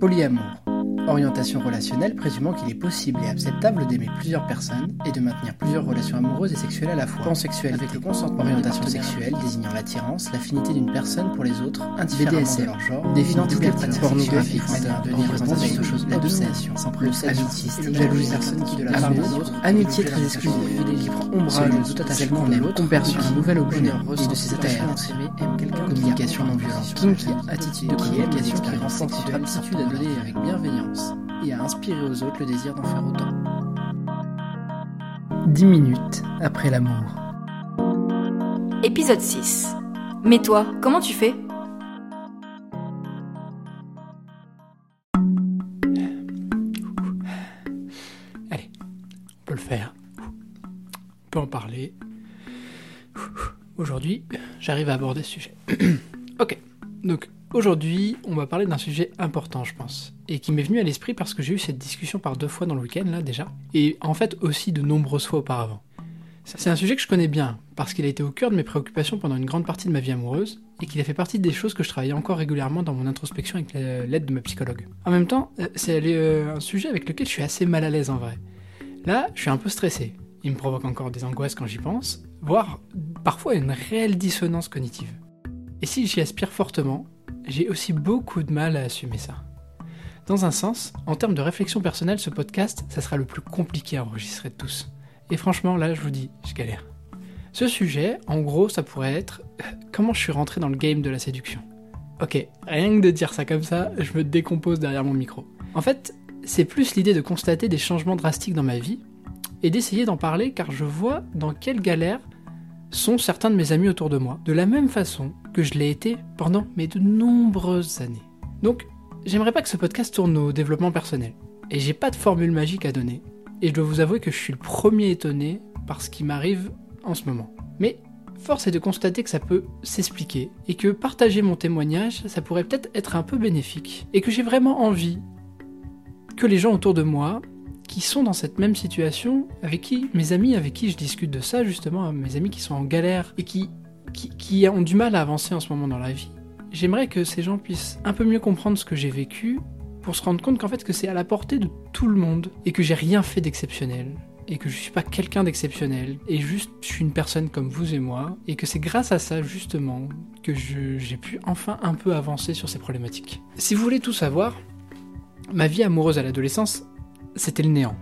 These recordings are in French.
Polyamour. Orientation relationnelle présumant qu'il est possible et acceptable d'aimer plusieurs personnes et de maintenir plusieurs relations amoureuses et sexuelles à la fois. Pansexuel avec le consentement. Orientation sexuelle désignant l'attirance, l'affinité d'une personne pour les autres, indifféremment de leur genre, définant toutes les pratiques pornographiques, manière de venir représentation chose, la domination, le le jalousie personne qui de la part des autres, amitié très exclusive, qui prend ombrage de toute attachement qu'on aime, conversion. un nouvel objet et de ses attachements communication non violente, kinky, attitude de communication qui renforce de l'aptitude à donner avec bienveillance et à inspirer aux autres le désir d'en faire autant. 10 minutes après l'amour. Épisode 6. Mais toi, comment tu fais? Allez, on peut le faire. On peut en parler. Aujourd'hui, j'arrive à aborder ce sujet. ok, donc aujourd'hui, on va parler d'un sujet important, je pense, et qui m'est venu à l'esprit parce que j'ai eu cette discussion par deux fois dans le week-end, là déjà, et en fait aussi de nombreuses fois auparavant. C'est un sujet que je connais bien, parce qu'il a été au cœur de mes préoccupations pendant une grande partie de ma vie amoureuse, et qu'il a fait partie des choses que je travaillais encore régulièrement dans mon introspection avec l'aide de ma psychologue. En même temps, euh, c'est euh, un sujet avec lequel je suis assez mal à l'aise en vrai. Là, je suis un peu stressé. Il me provoque encore des angoisses quand j'y pense, voire parfois une réelle dissonance cognitive. Et si j'y aspire fortement, j'ai aussi beaucoup de mal à assumer ça. Dans un sens, en termes de réflexion personnelle, ce podcast, ça sera le plus compliqué à enregistrer de tous. Et franchement, là, je vous dis, je galère. Ce sujet, en gros, ça pourrait être euh, comment je suis rentré dans le game de la séduction? Ok, rien que de dire ça comme ça, je me décompose derrière mon micro. En fait, c'est plus l'idée de constater des changements drastiques dans ma vie et d'essayer d'en parler car je vois dans quelle galère sont certains de mes amis autour de moi, de la même façon que je l'ai été pendant mes de nombreuses années. Donc, j'aimerais pas que ce podcast tourne au développement personnel. Et j'ai pas de formule magique à donner. Et je dois vous avouer que je suis le premier étonné par ce qui m'arrive en ce moment. Mais force est de constater que ça peut s'expliquer et que partager mon témoignage, ça pourrait peut-être être un peu bénéfique. Et que j'ai vraiment envie que les gens autour de moi qui sont dans cette même situation, avec qui, mes amis avec qui je discute de ça justement, mes amis qui sont en galère et qui, qui, ont du mal à avancer en ce moment dans la vie, j'aimerais que ces gens puissent un peu mieux comprendre ce que j'ai vécu pour se rendre compte qu'en fait que c'est à la portée de tout le monde et que j'ai rien fait d'exceptionnel et que je suis pas quelqu'un d'exceptionnel et juste je suis une personne comme vous et moi et que c'est grâce à ça justement que j'ai pu enfin un peu avancer sur ces problématiques. Si vous voulez tout savoir, ma vie amoureuse à l'adolescence c'était le néant.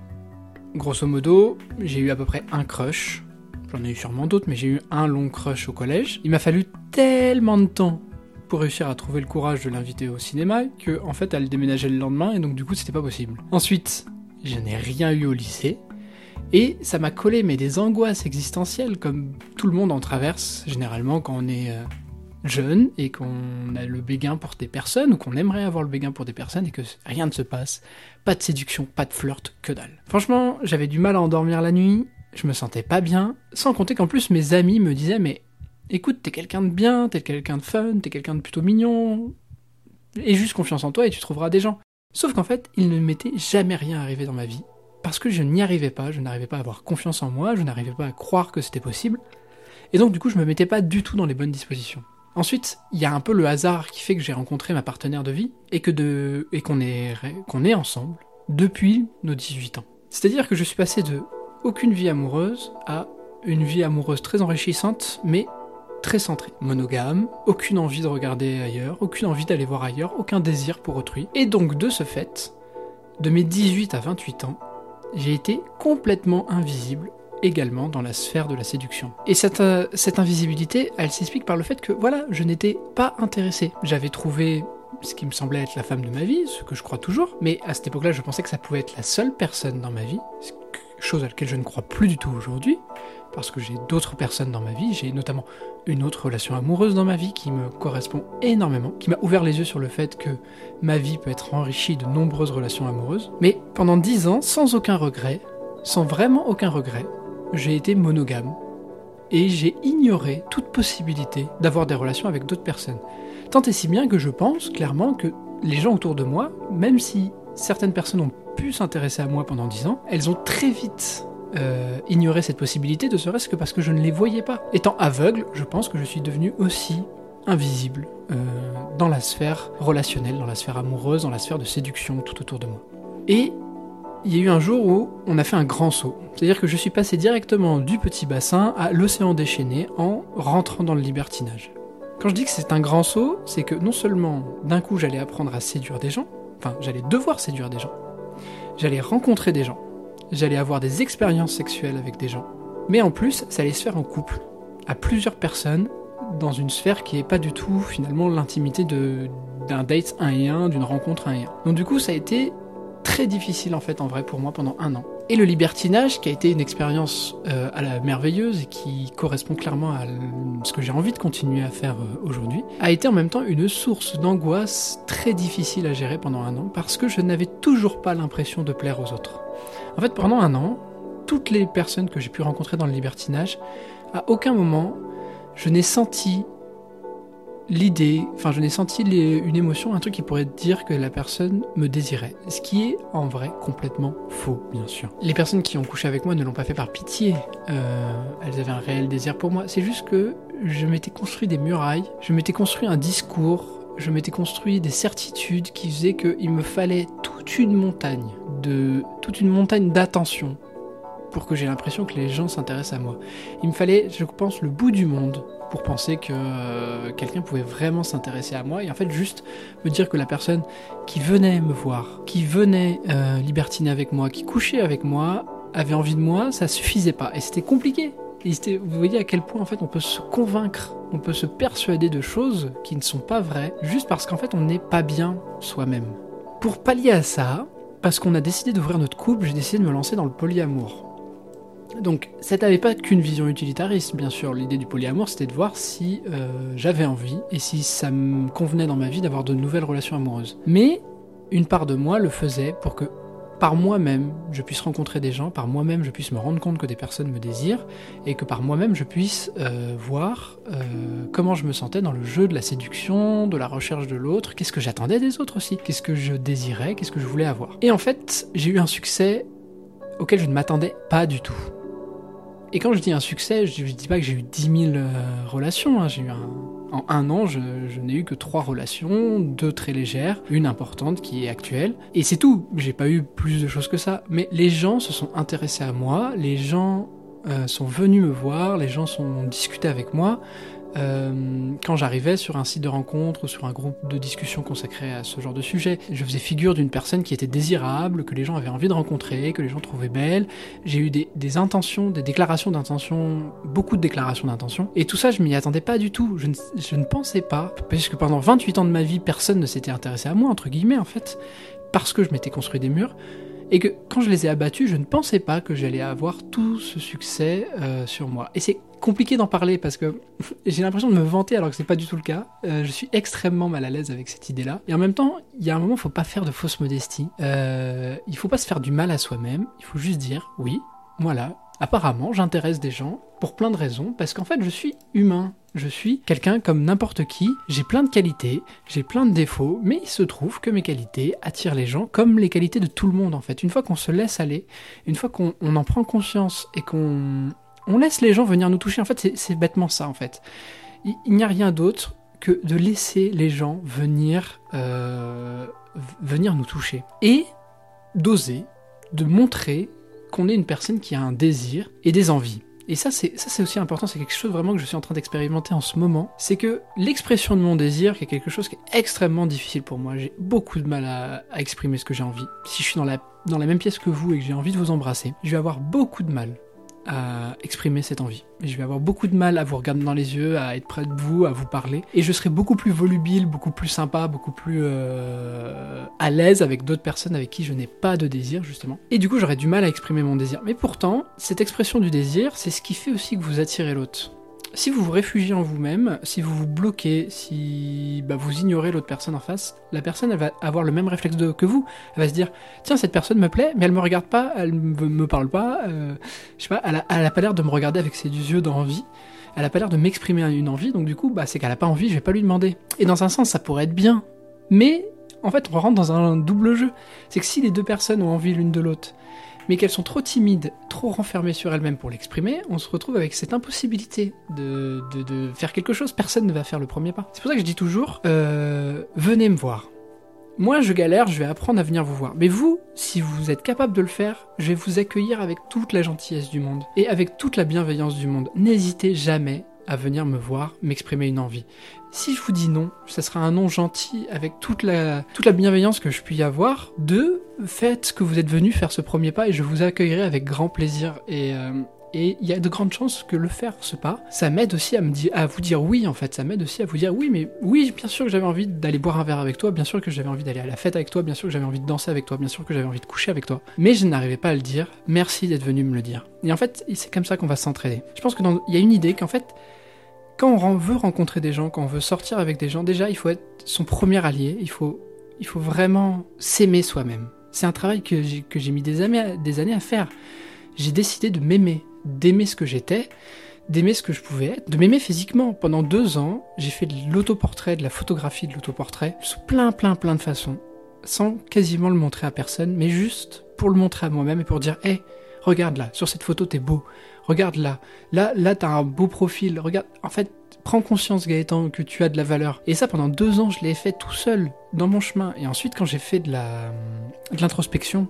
Grosso modo, j'ai eu à peu près un crush. J'en ai eu sûrement d'autres, mais j'ai eu un long crush au collège. Il m'a fallu tellement de temps pour réussir à trouver le courage de l'inviter au cinéma que, en fait, elle déménageait le lendemain et donc du coup, c'était pas possible. Ensuite, je n'ai rien eu au lycée. Et ça m'a collé mais des angoisses existentielles comme tout le monde en traverse généralement quand on est euh, jeune et qu'on a le béguin pour des personnes ou qu'on aimerait avoir le béguin pour des personnes et que rien ne se passe, pas de séduction, pas de flirt, que dalle. Franchement, j'avais du mal à endormir la nuit, je me sentais pas bien, sans compter qu'en plus mes amis me disaient mais écoute, t'es quelqu'un de bien, t'es quelqu'un de fun, t'es quelqu'un de plutôt mignon, et juste confiance en toi et tu trouveras des gens. Sauf qu'en fait, il ne m'était jamais rien arrivé dans ma vie, parce que je n'y arrivais pas, je n'arrivais pas à avoir confiance en moi, je n'arrivais pas à croire que c'était possible, et donc du coup je me mettais pas du tout dans les bonnes dispositions. Ensuite, il y a un peu le hasard qui fait que j'ai rencontré ma partenaire de vie et que de et qu'on est qu'on est ensemble depuis nos 18 ans. C'est-à-dire que je suis passé de aucune vie amoureuse à une vie amoureuse très enrichissante mais très centrée, monogame, aucune envie de regarder ailleurs, aucune envie d'aller voir ailleurs, aucun désir pour autrui. Et donc de ce fait, de mes 18 à 28 ans, j'ai été complètement invisible également dans la sphère de la séduction. Et cette, euh, cette invisibilité, elle s'explique par le fait que, voilà, je n'étais pas intéressé. J'avais trouvé ce qui me semblait être la femme de ma vie, ce que je crois toujours, mais à cette époque-là, je pensais que ça pouvait être la seule personne dans ma vie, chose à laquelle je ne crois plus du tout aujourd'hui, parce que j'ai d'autres personnes dans ma vie, j'ai notamment une autre relation amoureuse dans ma vie qui me correspond énormément, qui m'a ouvert les yeux sur le fait que ma vie peut être enrichie de nombreuses relations amoureuses, mais pendant dix ans, sans aucun regret, sans vraiment aucun regret, j'ai été monogame et j'ai ignoré toute possibilité d'avoir des relations avec d'autres personnes. Tant et si bien que je pense clairement que les gens autour de moi, même si certaines personnes ont pu s'intéresser à moi pendant 10 ans, elles ont très vite euh, ignorer cette possibilité, ne serait-ce que parce que je ne les voyais pas. Étant aveugle, je pense que je suis devenu aussi invisible euh, dans la sphère relationnelle, dans la sphère amoureuse, dans la sphère de séduction tout autour de moi. Et il y a eu un jour où on a fait un grand saut. C'est-à-dire que je suis passé directement du petit bassin à l'océan déchaîné en rentrant dans le libertinage. Quand je dis que c'est un grand saut, c'est que non seulement d'un coup j'allais apprendre à séduire des gens, enfin j'allais devoir séduire des gens, j'allais rencontrer des gens, j'allais avoir des expériences sexuelles avec des gens, mais en plus ça allait se faire en couple, à plusieurs personnes, dans une sphère qui n'est pas du tout finalement l'intimité d'un date 1 et 1, d'une rencontre 1 et 1. Donc du coup ça a été très difficile en fait en vrai pour moi pendant un an. Et le libertinage, qui a été une expérience euh, à la merveilleuse et qui correspond clairement à ce que j'ai envie de continuer à faire euh, aujourd'hui, a été en même temps une source d'angoisse très difficile à gérer pendant un an parce que je n'avais toujours pas l'impression de plaire aux autres. En fait, pendant un an, toutes les personnes que j'ai pu rencontrer dans le libertinage, à aucun moment je n'ai senti l'idée, enfin je n'ai senti une émotion, un truc qui pourrait dire que la personne me désirait. Ce qui est en vrai complètement faux, bien sûr. Les personnes qui ont couché avec moi ne l'ont pas fait par pitié. Euh, elles avaient un réel désir pour moi. C'est juste que je m'étais construit des murailles, je m'étais construit un discours, je m'étais construit des certitudes qui faisaient qu'il me fallait toute une montagne de toute une montagne d'attention pour que j'ai l'impression que les gens s'intéressent à moi. Il me fallait, je pense, le bout du monde pour penser que euh, quelqu'un pouvait vraiment s'intéresser à moi et en fait juste me dire que la personne qui venait me voir, qui venait euh, libertiner avec moi, qui couchait avec moi, avait envie de moi, ça suffisait pas et c'était compliqué. Et vous voyez à quel point en fait on peut se convaincre, on peut se persuader de choses qui ne sont pas vraies juste parce qu'en fait on n'est pas bien soi-même. Pour pallier à ça, parce qu'on a décidé d'ouvrir notre couple, j'ai décidé de me lancer dans le polyamour. Donc, ça n'avait pas qu'une vision utilitariste, bien sûr. L'idée du polyamour, c'était de voir si euh, j'avais envie et si ça me convenait dans ma vie d'avoir de nouvelles relations amoureuses. Mais une part de moi le faisait pour que par moi-même, je puisse rencontrer des gens, par moi-même, je puisse me rendre compte que des personnes me désirent, et que par moi-même, je puisse euh, voir euh, comment je me sentais dans le jeu de la séduction, de la recherche de l'autre, qu'est-ce que j'attendais des autres aussi, qu'est-ce que je désirais, qu'est-ce que je voulais avoir. Et en fait, j'ai eu un succès auquel je ne m'attendais pas du tout. Et quand je dis un succès, je, ne dis pas que j'ai eu 10 000 euh, relations. Hein. J'ai eu en un an, je, n'ai eu que trois relations, deux très légères, une importante qui est actuelle. Et c'est tout. J'ai pas eu plus de choses que ça. Mais les gens se sont intéressés à moi, les gens euh, sont venus me voir, les gens sont discutés avec moi. Euh, quand j'arrivais sur un site de rencontre ou sur un groupe de discussion consacré à ce genre de sujet, je faisais figure d'une personne qui était désirable, que les gens avaient envie de rencontrer, que les gens trouvaient belle. J'ai eu des, intentions, des déclarations d'intention, beaucoup de déclarations d'intention. Et tout ça, je m'y attendais pas du tout. Je ne, pensais pas, parce que pendant 28 ans de ma vie, personne ne s'était intéressé à moi, entre guillemets, en fait, parce que je m'étais construit des murs et que quand je les ai abattus, je ne pensais pas que j'allais avoir tout ce succès euh, sur moi. Et c'est compliqué d'en parler parce que j'ai l'impression de me vanter alors que c'est pas du tout le cas. Euh, je suis extrêmement mal à l'aise avec cette idée-là. Et en même temps, il y a un moment, il faut pas faire de fausse modestie. Euh, il faut pas se faire du mal à soi-même. Il faut juste dire, oui, voilà, apparemment, j'intéresse des gens pour plein de raisons parce qu'en fait, je suis humain. Je suis quelqu'un comme n'importe qui, j'ai plein de qualités, j'ai plein de défauts, mais il se trouve que mes qualités attirent les gens comme les qualités de tout le monde en fait. Une fois qu'on se laisse aller, une fois qu'on en prend conscience et qu'on on laisse les gens venir nous toucher, en fait c'est bêtement ça en fait. Il, n'y a rien d'autre que de laisser les gens venir, euh, venir nous toucher. Et d'oser, de montrer qu'on est une personne qui a un désir et des envies. Et ça, c'est aussi important. C'est quelque chose vraiment que je suis en train d'expérimenter en ce moment. C'est que l'expression de mon désir, qui est quelque chose qui est extrêmement difficile pour moi. J'ai beaucoup de mal à, à exprimer ce que j'ai envie. Si je suis dans la dans la même pièce que vous et que j'ai envie de vous embrasser, je vais avoir beaucoup de mal à exprimer cette envie. je vais avoir beaucoup de mal à vous regarder dans les yeux, à être près de vous, à vous parler. Et je serai beaucoup plus volubile, beaucoup plus sympa, beaucoup plus euh, à l'aise avec d'autres personnes avec qui je n'ai pas de désir, justement. Et du coup, j'aurais du mal à exprimer mon désir. Mais pourtant, cette expression du désir, c'est ce qui fait aussi que vous attirez l'autre si vous vous réfugiez en vous-même, si vous vous bloquez, si bah, vous ignorez l'autre personne en face, la personne va avoir le même réflexe que vous. Elle va se dire tiens cette personne me plaît, mais elle me regarde pas, elle me, me parle pas, euh, je sais pas, elle a, pas l'air de me regarder avec ses yeux d'envie. Elle a pas l'air de m'exprimer une envie, donc du coup, bah, c'est qu'elle a pas envie, je vais pas lui demander. Et dans un sens, ça pourrait être bien. Mais, en fait, on rentre dans un double jeu. C'est que si les deux personnes ont envie l'une de l'autre, mais qu'elles sont trop timides, trop renfermées sur elles-mêmes pour l'exprimer, on se retrouve avec cette impossibilité de, de, faire quelque chose. Personne ne va faire le premier pas. C'est pour ça que je dis toujours, euh, venez me voir. Moi, je galère, je vais apprendre à venir vous voir. Mais vous, si vous êtes capable de le faire, je vais vous accueillir avec toute la gentillesse du monde et avec toute la bienveillance du monde. N'hésitez jamais à venir me voir, m'exprimer une envie. Si je vous dis non, ça sera un non gentil avec toute la, toute la bienveillance que je puis avoir. De faites que vous êtes venu faire ce premier pas et je vous accueillerai avec grand plaisir. Et, euh, et il y a de grandes chances que le faire, ce pas, ça m'aide aussi à, vous dire oui, en fait. Ça m'aide aussi à vous dire oui, mais oui, bien sûr que j'avais envie d'aller boire un verre avec toi, bien sûr que j'avais envie d'aller à la fête avec toi, bien sûr que j'avais envie de danser avec toi, bien sûr que j'avais envie de coucher avec toi. Mais je n'arrivais pas à le dire. Merci d'être venu me le dire. Et en fait, c'est comme ça qu'on va s'entraider. Je pense qu'il y a une idée qu'en fait, quand on veut rencontrer des gens, quand on veut sortir avec des gens, déjà, il faut être son premier allié. Il faut, vraiment s'aimer soi-même. C'est un travail que j'ai mis des années à faire. J'ai décidé de m'aimer, d'aimer ce que j'étais, d'aimer ce que je pouvais être, de m'aimer physiquement. Pendant deux ans, j'ai fait de l'autoportrait, de la photographie de l'autoportrait, sous plein, plein, plein de façons, sans quasiment le montrer à personne, mais juste pour le montrer à moi-même et pour dire, hé, regarde là, sur cette photo, t'es beau, regarde là, là, là, t'as un beau profil, regarde, en fait, prends conscience Gaëtan que tu as de la valeur. Et ça, pendant deux ans, je l'ai fait tout seul, dans mon chemin. Et ensuite, quand j'ai fait de la, de l'introspection,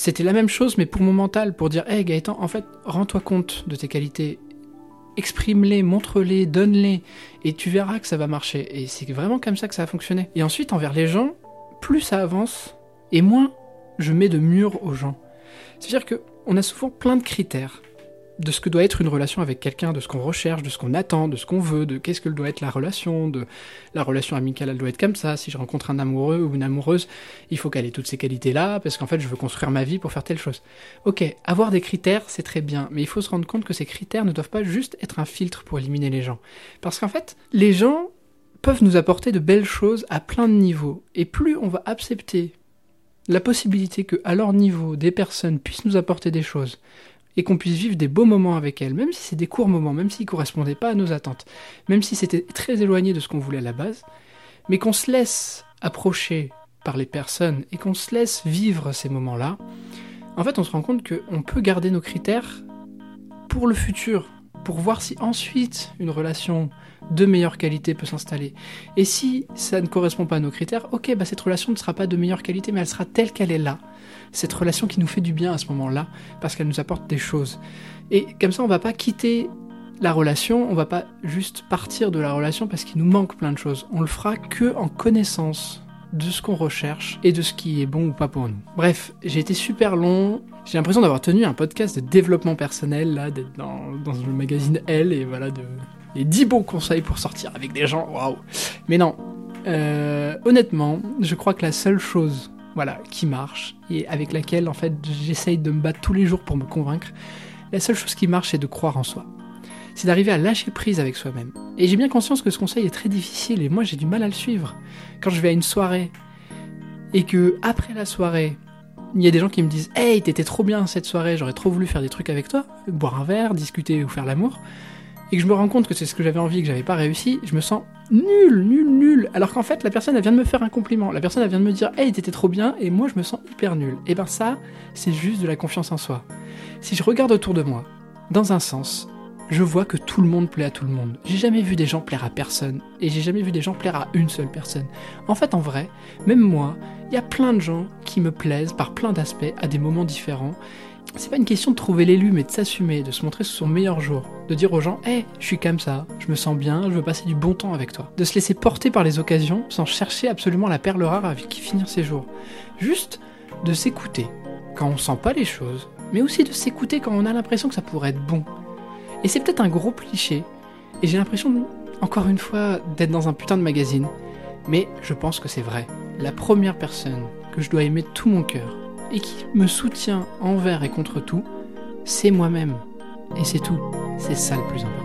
c'était la même chose, mais pour mon mental, pour dire, hé Gaëtan, en fait, rends-toi compte de tes qualités, exprime-les, montre-les, donne-les, et tu verras que ça va marcher. Et c'est vraiment comme ça que ça a fonctionné. Et ensuite, envers les gens, plus ça avance, et moins je mets de murs aux gens. C'est-à-dire qu'on a souvent plein de critères de ce que doit être une relation avec quelqu'un, de ce qu'on recherche, de ce qu'on attend, de ce qu'on veut, de qu'est-ce que doit être la relation, de la relation amicale, elle doit être comme ça. Si je rencontre un amoureux ou une amoureuse, il faut qu'elle ait toutes ces qualités-là, parce qu'en fait, je veux construire ma vie pour faire telle chose. Ok, avoir des critères, c'est très bien, mais il faut se rendre compte que ces critères ne doivent pas juste être un filtre pour éliminer les gens. Parce qu'en fait, les gens peuvent nous apporter de belles choses à plein de niveaux, et plus on va accepter la possibilité que, à leur niveau, des personnes puissent nous apporter des choses, et qu'on puisse vivre des beaux moments avec elles, même si c'est des courts moments, même s'ils ne correspondaient pas à nos attentes, même si c'était très éloigné de ce qu'on voulait à la base, mais qu'on se laisse approcher par les personnes et qu'on se laisse vivre ces moments-là, en fait on se rend compte qu'on peut garder nos critères pour le futur, pour voir si ensuite une relation de meilleure qualité peut s'installer. Et si ça ne correspond pas à nos critères, ok, bah cette relation ne sera pas de meilleure qualité, mais elle sera telle qu'elle est là cette relation qui nous fait du bien à ce moment-là, parce qu'elle nous apporte des choses. Et comme ça, on va pas quitter la relation, on va pas juste partir de la relation parce qu'il nous manque plein de choses. On le fera que en connaissance de ce qu'on recherche et de ce qui est bon ou pas pour nous. Bref, j'ai été super long. J'ai l'impression d'avoir tenu un podcast de développement personnel, là, d'être dans, le magazine Elle, et voilà, de, les 10 bons conseils pour sortir avec des gens, waouh. Mais non, euh, honnêtement, je crois que la seule chose voilà, qui marche et avec laquelle en fait j'essaye de me battre tous les jours pour me convaincre. La seule chose qui marche, c'est de croire en soi. C'est d'arriver à lâcher prise avec soi-même. Et j'ai bien conscience que ce conseil est très difficile et moi j'ai du mal à le suivre. Quand je vais à une soirée et que après la soirée, il y a des gens qui me disent Hey, t'étais trop bien cette soirée, j'aurais trop voulu faire des trucs avec toi, boire un verre, discuter ou faire l'amour et que je me rends compte que c'est ce que j'avais envie et que j'avais pas réussi, je me sens nul, nul, nul. Alors qu'en fait, la personne, vient de me faire un compliment. La personne, vient de me dire, hey, t'étais trop bien, et moi, je me sens hyper nul. Et ben ça, c'est juste de la confiance en soi. Si je regarde autour de moi, dans un sens, je vois que tout le monde plaît à tout le monde. J'ai jamais vu des gens plaire à personne, et j'ai jamais vu des gens plaire à une seule personne. En fait, en vrai, même moi, il y a plein de gens qui me plaisent par plein d'aspects à des moments différents, c'est pas une question de trouver l'élu, mais de s'assumer, de se montrer sous son meilleur jour, de dire aux gens, hé, je suis comme ça, je me sens bien, je veux passer du bon temps avec toi, de se laisser porter par les occasions sans chercher absolument la perle rare avec qui finir ses jours, juste de s'écouter quand on sent pas les choses, mais aussi de s'écouter quand on a l'impression que ça pourrait être bon. Et c'est peut-être un gros cliché, et j'ai l'impression, encore une fois, d'être dans un putain de magazine, mais je pense que c'est vrai. La première personne que je dois aimer de tout mon cœur, et qui me soutient envers et contre tout, c'est moi-même. Et c'est tout. C'est ça le plus important.